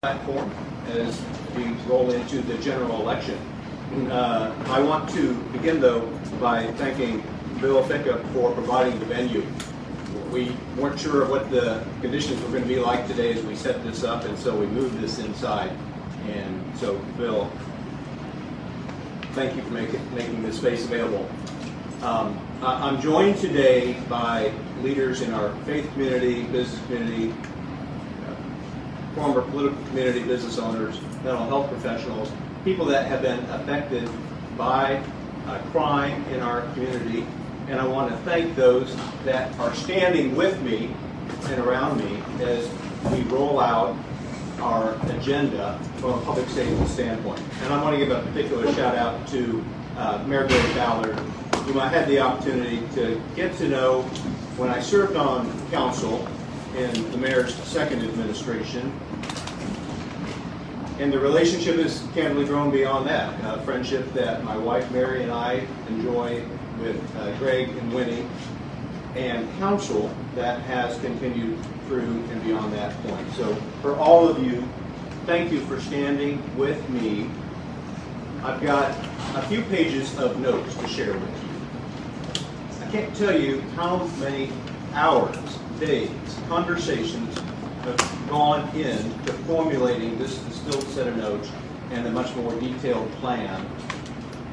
platform as we roll into the general election. Uh, I want to begin, though, by thanking Bill Ficka for providing the venue. We weren't sure what the conditions were going to be like today as we set this up, and so we moved this inside. And so, Bill, thank you for making, making this space available. Um, I'm joined today by leaders in our faith community, business community, former political community, business owners, mental health professionals, people that have been affected by uh, crime in our community. And I want to thank those that are standing with me and around me as we roll out our agenda from a public safety standpoint. And I want to give a particular shout out to uh, Mayor Greg Ballard, whom I had the opportunity to get to know when I served on council in the mayor's second administration. And the relationship has candidly grown beyond that. A friendship that my wife Mary and I enjoy with uh, Greg and Winnie, and counsel that has continued through and beyond that point. So for all of you, thank you for standing with me. I've got a few pages of notes to share with you. I can't tell you how many hours, days, conversations gone into formulating this distilled set of notes and a much more detailed plan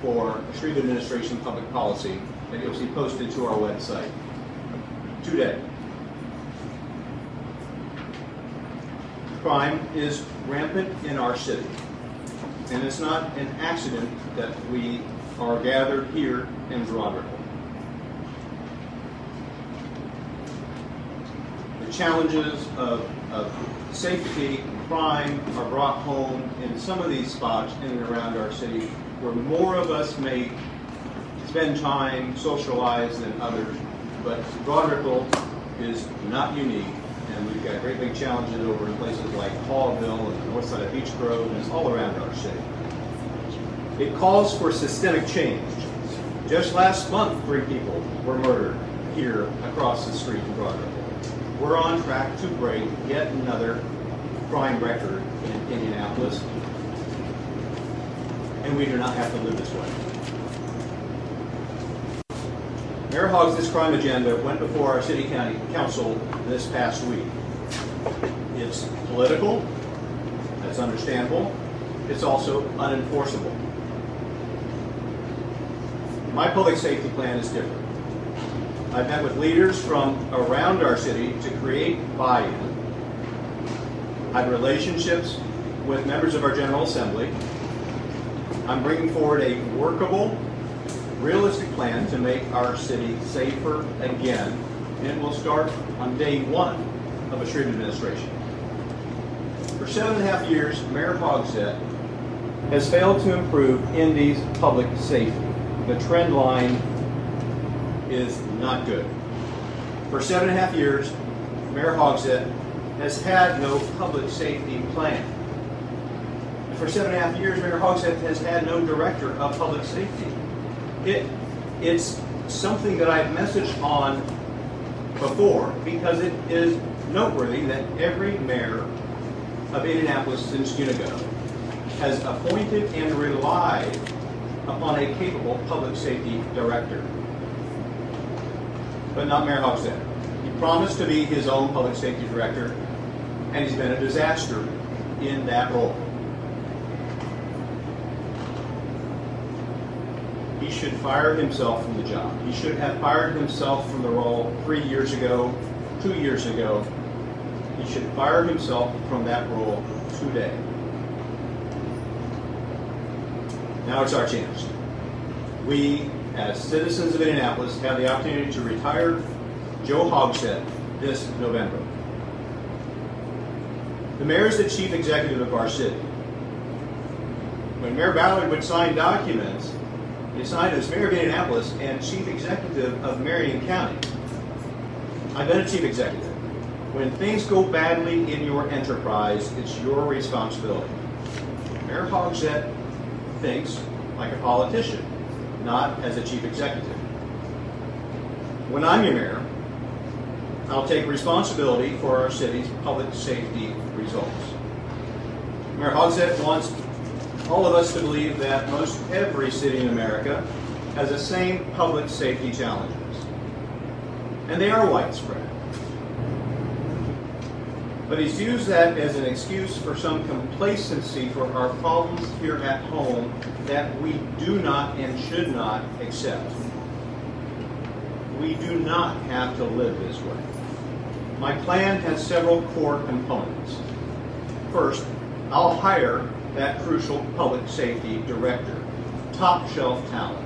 for Shreve administration public policy that you'll see posted to our website today. Crime is rampant in our city. And it's not an accident that we are gathered here in Broad Ripple. The challenges of, of safety and crime are brought home in some of these spots in and around our city where more of us may spend time, socialize than others. But Broad Ripple is not unique, and we've got great big challenges over in places like Haughville and the north side of Beech Grove, and it's all around our city. It calls for systemic change. Just last month, three people were murdered here across the street in Broad Ripple. We're on track to break yet another crime record in Indianapolis, and we do not have to live this way. Mayor Hoggs' This crime agenda went before our city county council this past week. It's political, that's understandable, it's also unenforceable. My public safety plan is different. I've met with leaders from around our city to create buy-in. I have relationships with members of our General Assembly. I'm bringing forward a workable, realistic plan to make our city safer again, and it will start on day one of a Shreve administration. For seven and a half years, Mayor Hogsett has failed to improve Indy's public safety. The trend line is not good. For seven and a half years, Mayor Hogsett has had no public safety plan. For seven and a half years, Mayor Hogsett has had no director of public safety. It, it's something that I've messaged on before because it is noteworthy that every mayor of Indianapolis since Unigov has appointed and relied upon a capable public safety director. But not Mayor Hogsett. He promised to be his own public safety director, and he's been a disaster in that role. He should fire himself from the job. He should have fired himself from the role three years ago, two years ago. He should fire himself from that role today. Now it's our chance. We, as citizens of Indianapolis, have the opportunity to retire Joe Hogsett this November. The mayor is the chief executive of our city. When Mayor Ballard would sign documents, he signed as mayor of Indianapolis and chief executive of Marion County. I've been a chief executive. When things go badly in your enterprise, it's your responsibility. Mayor Hogsett thinks like a politician, not as a chief executive. When I'm your mayor, I'll take responsibility for our city's public safety results. Mayor Hogsett wants all of us to believe that most every city in America has the same public safety challenges. And they are widespread. But he's used that as an excuse for some complacency for our problems here at home that we do not and should not accept. We do not have to live this way. My plan has several core components. First, I'll hire that crucial public safety director, top shelf talent.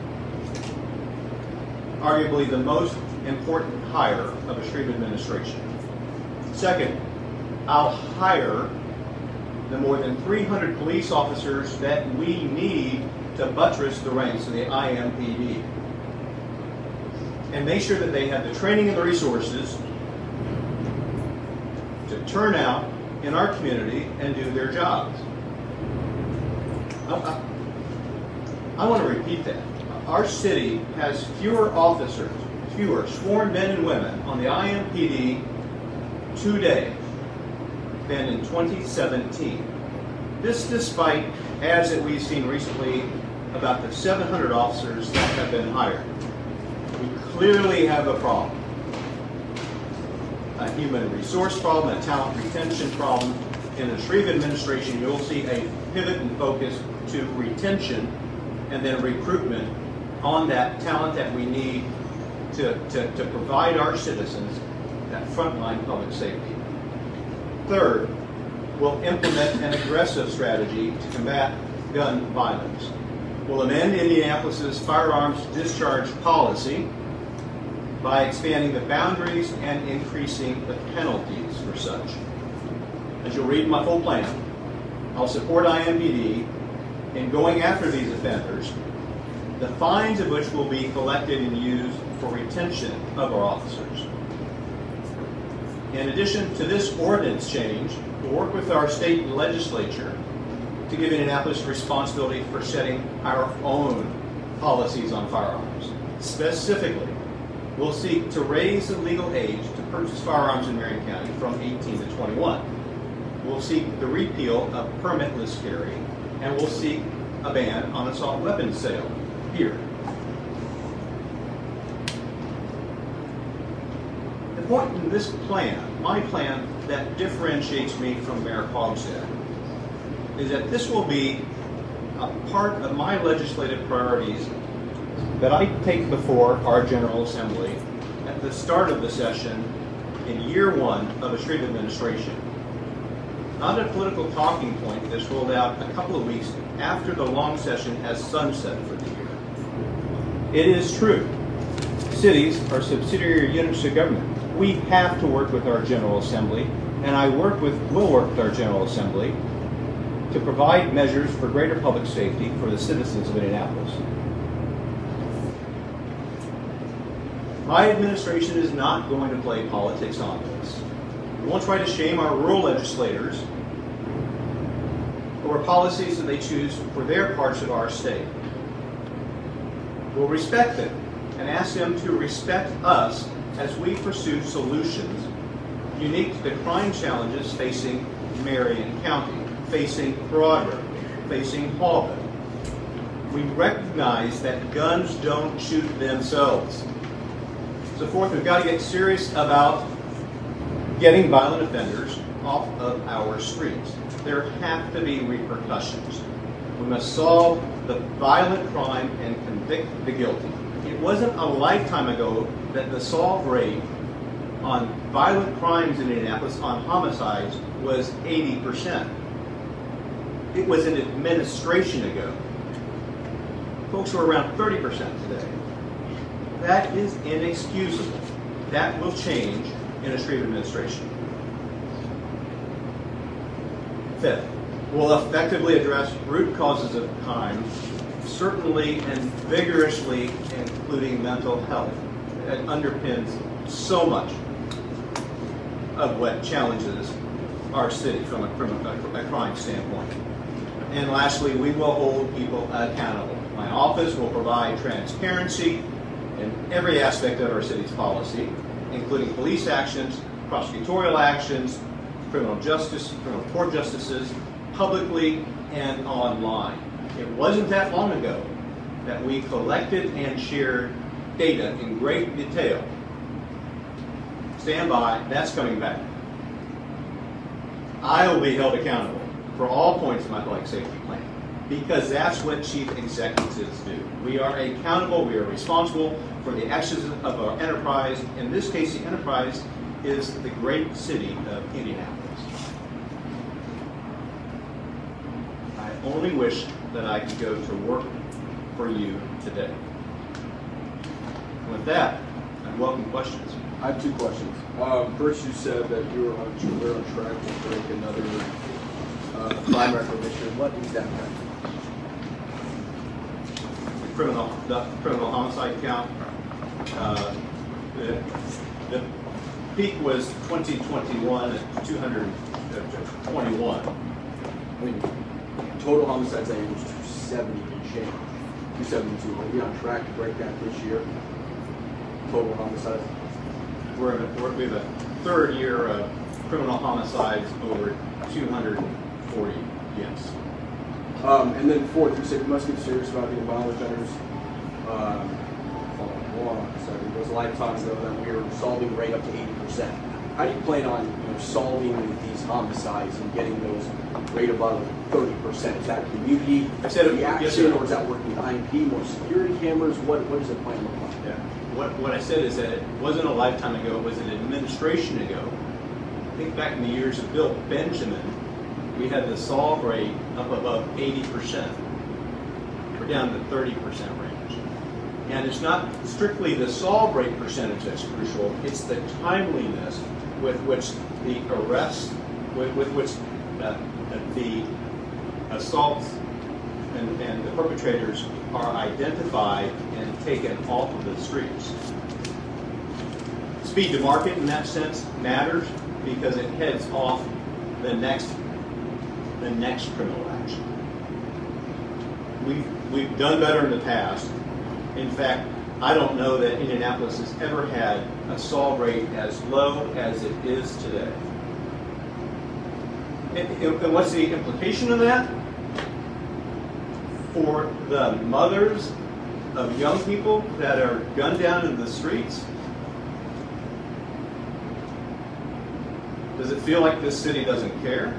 Arguably the most important hire of a Shreve administration. Second, I'll hire the more than 300 police officers that we need to buttress the ranks of the IMPD. And make sure that they have the training and the resources to turn out in our community and do their jobs. Oh, I, I, I want to repeat that. Our city has fewer officers, fewer sworn men and women on the IMPD today than in 2017. This despite ads that we've seen recently about the 700 officers that have been hired. We clearly have a problem. A human resource problem, a talent retention problem. In the Shreve administration, you'll see a pivot and focus to retention and then recruitment on that talent that we need to, to, to provide our citizens that frontline public safety. Third, we'll implement an aggressive strategy to combat gun violence. We'll amend Indianapolis's firearms discharge policy by expanding the boundaries and increasing the penalties for such. As you'll read in my full plan, I'll support IMPD in going after these offenders, the fines of which will be collected and used for retention of our officers. In addition to this ordinance change, we'll work with our state legislature to give Indianapolis responsibility for setting our own policies on firearms. Specifically, we'll seek to raise the legal age to purchase firearms in Marion County from 18 to 21. We'll seek the repeal of permitless carry, and we'll seek a ban on assault weapons sale here. The point in this plan, my plan, that differentiates me from Mayor Hogsett is that this will be a part of my legislative priorities that I take before our General Assembly at the start of the session in year one of a Shreve administration. Not a political talking point that's rolled out a couple of weeks after the long session has sunset for the year. It is true. Cities are subsidiary units of government. We have to work with our General Assembly, and I work with, will work with our General Assembly to provide measures for greater public safety for the citizens of Indianapolis. My administration is not going to play politics on this. We won't try to shame our rural legislators or policies that they choose for their parts of our state. We'll respect them and ask them to respect us as we pursue solutions unique to the crime challenges facing Marion County facing Broadway, facing Haughville. We recognize that guns don't shoot themselves. So fourth, we've got to get serious about getting violent offenders off of our streets. There have to be repercussions. We must solve the violent crime and convict the guilty. It wasn't a lifetime ago that the solve rate on violent crimes in Indianapolis, on homicides, was 80%. It was an administration ago. Folks are around 30% today. That is inexcusable. That will change in a Shreve administration. Fifth, we'll effectively address root causes of crime, certainly and vigorously, including mental health. That underpins so much of what challenges our city from a, a crime standpoint. And lastly, we will hold people accountable. My office will provide transparency in every aspect of our city's policy, including police actions, prosecutorial actions, criminal justice, criminal court justices, publicly and online. It wasn't that long ago that we collected and shared data in great detail. Stand by, that's coming back. I will be held accountable for all points of my public safety plan because that's what chief executives do. We are accountable, we are responsible for the actions of our enterprise. In this case, the enterprise is the great city of Indianapolis. I only wish that I could go to work for you today. With that, I welcome questions. I have two questions. Um, first, you said that you were on, tr- we're on track to break another uh, crime record this year. What is that? criminal, the criminal homicide count. Uh, The the peak was 2021 at 221. I mean, total homicides, I think, was 270 and change. 272. Are we on track to break that this year? Total homicides? We're, in we're- we have a third year of criminal homicides over 240, yes. Um, and then fourth, you said you must get serious about being violent offenders. Um, a. It was a lifetime ago that we were solving rate up to 80%. How do you plan on you know, solving these homicides and getting those rate above 30%? Is that community I said it- yes, reaction or is that working with IMP, more security cameras? What, what does the plan look like? Yeah. What, what I said is that it wasn't a lifetime ago, it was an administration ago. I think back in the years of Bill Benjamin, we had the solve rate up above 80%. We're down to 30% range. And it's not strictly the solve rate percentage that's crucial, it's the timeliness with which the arrests, with, with which uh, the assaults and, and the perpetrators are identified taken off of the streets. Speed to market in that sense matters because it heads off the next, the next criminal action. We've, we've done better in the past. In fact, I don't know that Indianapolis has ever had a solve rate as low as it is today. And, and what's the implication of that? for the mothers of young people that are gunned down in the streets? Does it feel like this city doesn't care?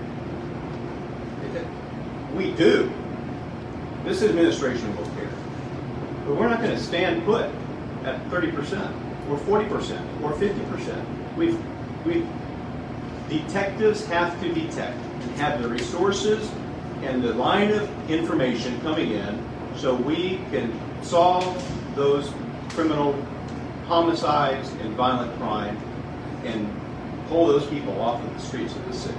We do. This administration will care. But we're not going to stand put at 30% or 40% or 50%. We've, we've, detectives have to detect and have the resources and the line of information coming in so we can solve those criminal homicides and violent crime and pull those people off of the streets of the city.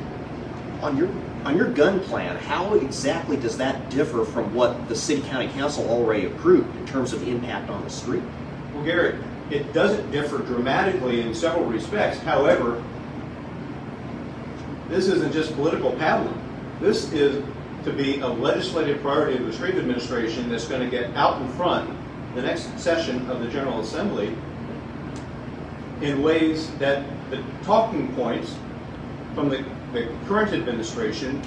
On your, on your gun plan, how exactly does that differ from what the city county council already approved in terms of impact on the street? Well, Garrett, it doesn't differ dramatically in several respects. However, this isn't just political paddling. This is to be a legislative priority of the Shreve administration that's going to get out in front the next session of the General Assembly in ways that the talking points from the, the current administration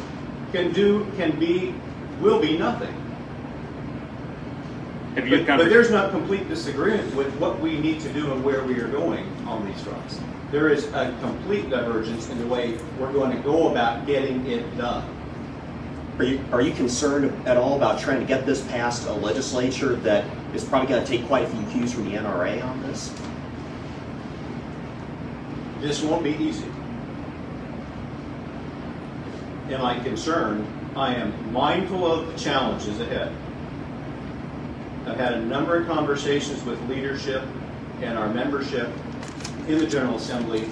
can do, can be, will be nothing. But, but there's not complete disagreement with what we need to do and where we are going on these fronts. There is a complete divergence in the way we're going to go about getting it done. Are you, are you concerned at all about trying to get this past a legislature that is probably going to take quite a few cues from the NRA on this? This won't be easy. Am I concerned? I am mindful of the challenges ahead. I've had a number of conversations with leadership and our membership in the General Assembly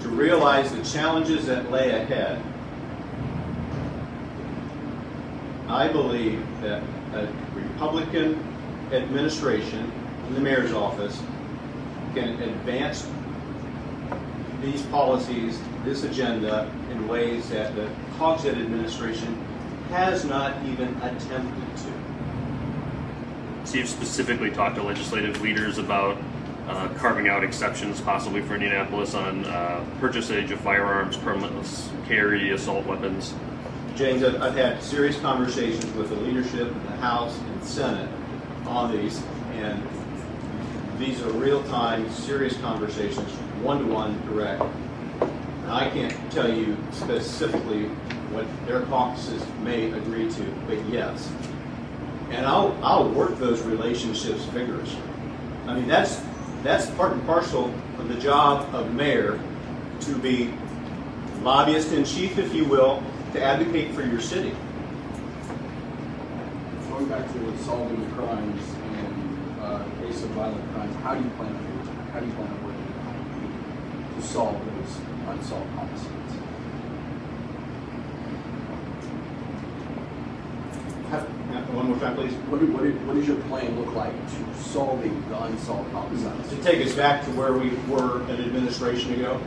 to realize the challenges that lay ahead. I believe that a Republican administration in the mayor's office can advance these policies, this agenda, in ways that the Hogsett administration has not even attempted to. So you've specifically talked to legislative leaders about uh, carving out exceptions possibly for Indianapolis on uh, purchasage of firearms, permitless carry, assault weapons. James, I've, I've had serious conversations with the leadership in the House and Senate on these, and these are real-time, serious conversations, one-to-one, direct. And I can't tell you specifically what their caucuses may agree to, but yes. And I'll, I'll work those relationships vigorously. I mean, that's, that's part and parcel of the job of mayor, to be lobbyist in chief, if you will, to advocate for your city. Going back to solving the crimes and uh, case of violent crimes, how do you plan on? How do you plan on working to solve those unsolved homicides? One more time, please. What, what, what does your plan look like to solving the unsolved homicides? To take us back to where we were an administration ago,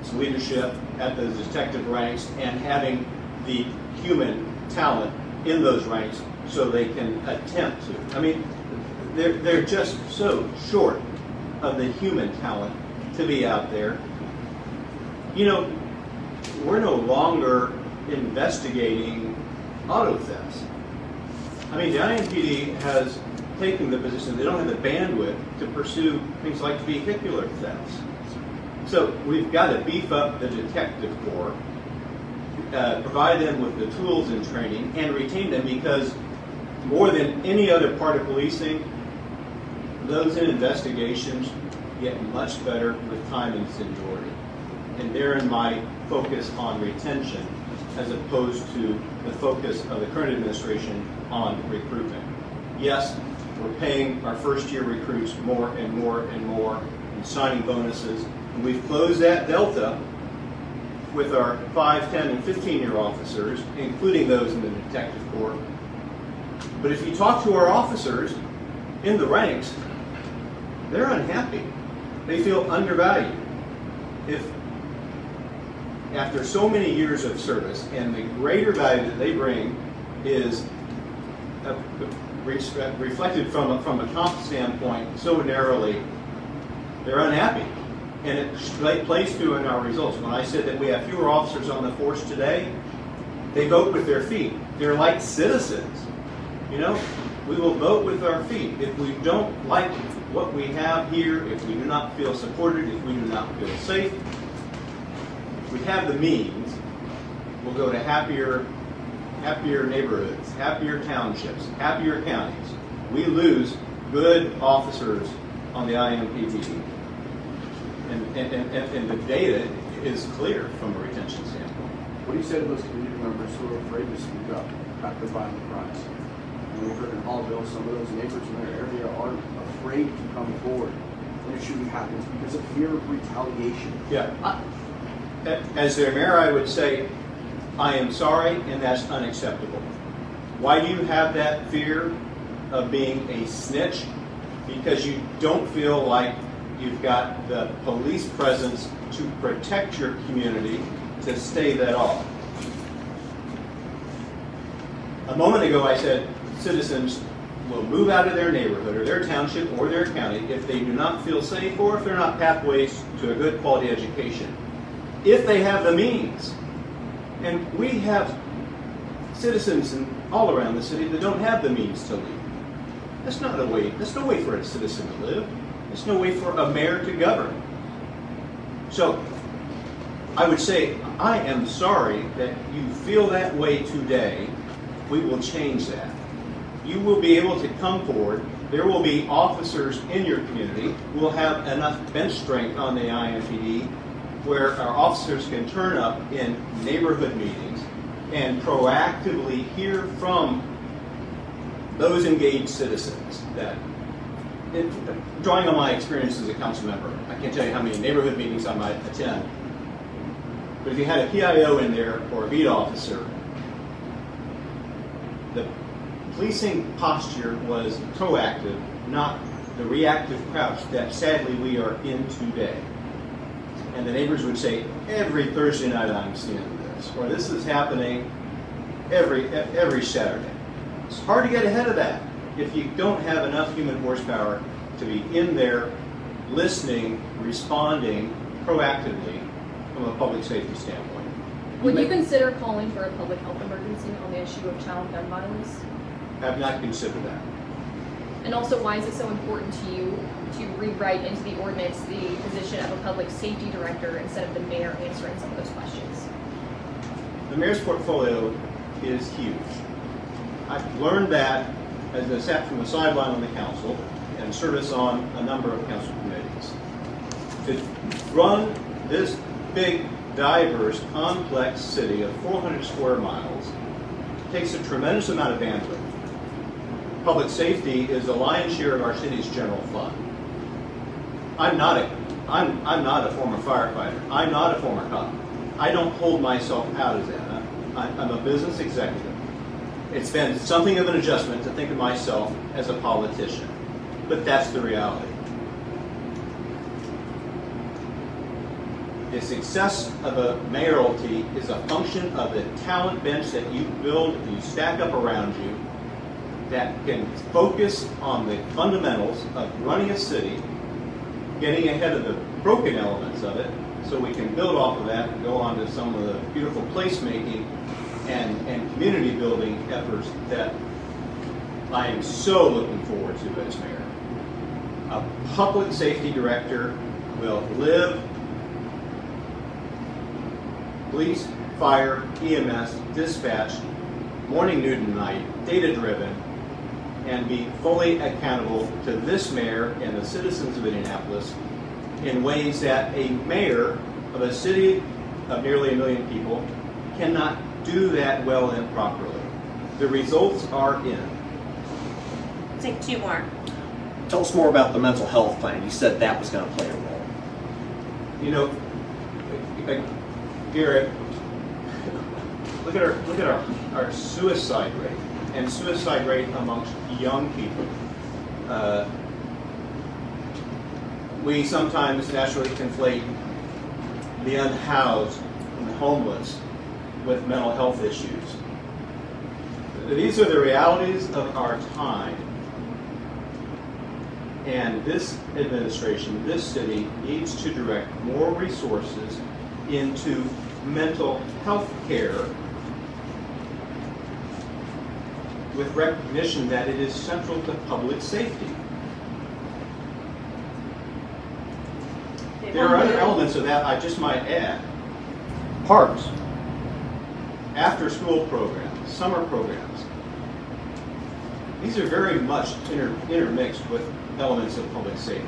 it's leadership at the detective ranks and having the human talent in those ranks so they can attempt to. I mean, they're, they're just so short of the human talent to be out there. You know, we're no longer investigating auto thefts. I mean, the IMPD has taken the position, they don't have the bandwidth to pursue things like vehicular thefts. So we've got to beef up the detective corps, uh, provide them with the tools and training, and retain them because more than any other part of policing, those in investigations get much better with time and seniority. And therein my focus on retention as opposed to the focus of the current administration on recruitment. Yes, we're paying our first year recruits more and more and more and signing bonuses. And we've closed that delta with our 5, 10, and 15 year officers, including those in the detective corps. But if you talk to our officers in the ranks, they're unhappy. They feel undervalued. If after so many years of service and the greater value that they bring is uh, re- reflected from a, from a comp standpoint so narrowly, they're unhappy. And it plays through in our results. When I said that we have fewer officers on the force today, they vote with their feet. They're like citizens. You know, we will vote with our feet. If we don't like what we have here, if we do not feel supported, if we do not feel safe, if we have the means, we'll go to happier, happier neighborhoods, happier townships, happier counties. We lose good officers on the IMPD. And, and, and, and the data is clear from a retention standpoint. What do you say to those community members who are afraid to speak up about after violent crimes? And we heard in Haughville, some of those neighbors in their area are afraid to come forward when a shooting happens because of fear of retaliation. Yeah. I- As their mayor, I would say, I am sorry, and that's unacceptable. Why do you have that fear of being a snitch? Because you don't feel like you've got the police presence to protect your community to stay that off. A moment ago, I said citizens will move out of their neighborhood or their township or their county if they do not feel safe or if they're not pathways to a good quality education. If they have the means. And we have citizens in, all around the city that don't have the means to leave. That's not a way, that's no way for a citizen to live. There's no way for a mayor to govern. So I would say, I am sorry that you feel that way today. We will change that. You will be able to come forward. There will be officers in your community will have enough bench strength on the IMPD where our officers can turn up in neighborhood meetings and proactively hear from those engaged citizens that it, drawing on my experience as a council member, I can't tell you how many neighborhood meetings I might attend. But if you had a PIO in there or a beat officer, the policing posture was proactive, not the reactive crouch that sadly we are in today. And the neighbors would say, every Thursday night I'm seeing this, or this is happening every every Saturday. It's hard to get ahead of that if you don't have enough human horsepower to be in there listening, responding proactively from a public safety standpoint. Would you consider calling for a public health emergency on the issue of child gun violence? Have not considered that. And also, why is it so important to you to rewrite into the ordinance the position of a public safety director instead of the mayor answering some of those questions? The mayor's portfolio is huge. I've learned that as I sat from the sideline on the council and service on a number of council committees. To run this big, diverse, complex city of 400 square miles takes a tremendous amount of bandwidth. Public safety is the lion's share of our city's general fund. I'm not a, I'm, I'm not a former firefighter. I'm not a former cop. I don't hold myself out as that. I'm a business executive. It's been something of an adjustment to think of myself as a politician, but that's the reality. The success of a mayoralty is a function of the talent bench that you build, and you stack up around you, that can focus on the fundamentals of running a city, getting ahead of the broken elements of it, so we can build off of that and go on to some of the beautiful placemaking and, and community building efforts that I am so looking forward to as mayor. A public safety director will live police, fire, EMS, dispatch, morning, noon, and night, data driven, and be fully accountable to this mayor and the citizens of Indianapolis in ways that a mayor of a city of nearly a million people cannot do that well and properly. The results are in. Take two more. Tell us more about the mental health plan. You said that was going to play a role. You know, Garrett, look at our look at our, our suicide rate and suicide rate amongst young people. Uh, we sometimes naturally conflate the unhoused and the homeless with mental health issues. These are the realities of our time. And this administration, this city, needs to direct more resources into mental health care with recognition that it is central to public safety. There are other elements of that I just might add. Parks, after-school programs, summer programs. These are very much inter- intermixed with elements of public safety.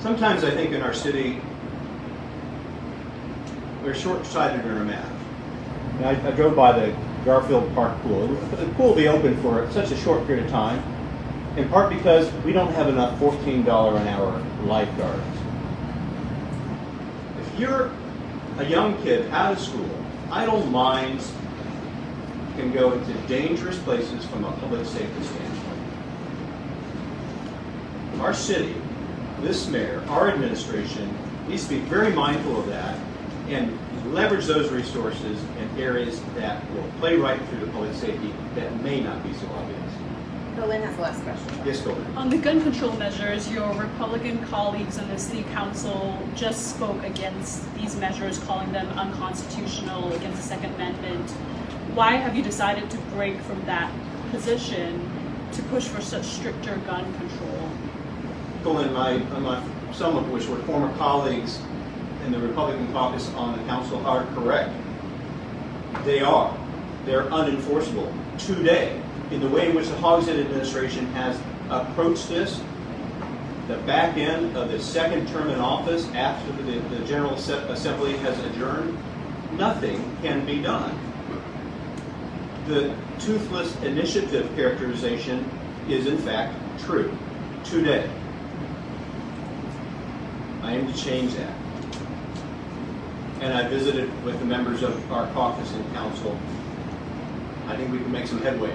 Sometimes I think in our city, we're short-sighted in our math. I, I drove by the Garfield Park pool. The pool will be open for such a short period of time, in part because we don't have enough $14 an hour lifeguards. If you're a young kid out of school, idle minds can go into dangerous places from a public safety standpoint. Our city, this mayor, our administration needs to be very mindful of that and leverage those resources in areas that will play right through the public safety that may not be so obvious. Berlin has the last question. Yes, go ahead. On the gun control measures, your Republican colleagues in the city council just spoke against these measures, calling them unconstitutional, against the Second Amendment. Why have you decided to break from that position to push for such stricter gun control? People in my, in my, some of which were former colleagues in the Republican caucus on the council are correct. They are. They're unenforceable today. In the way in which the Hogsett administration has approached this, the back end of the second term in office after the, the General Assembly has adjourned, nothing can be done. The toothless initiative characterization is in fact true today. I aim to change that. And I visited with the members of our caucus and council. I think we can make some headway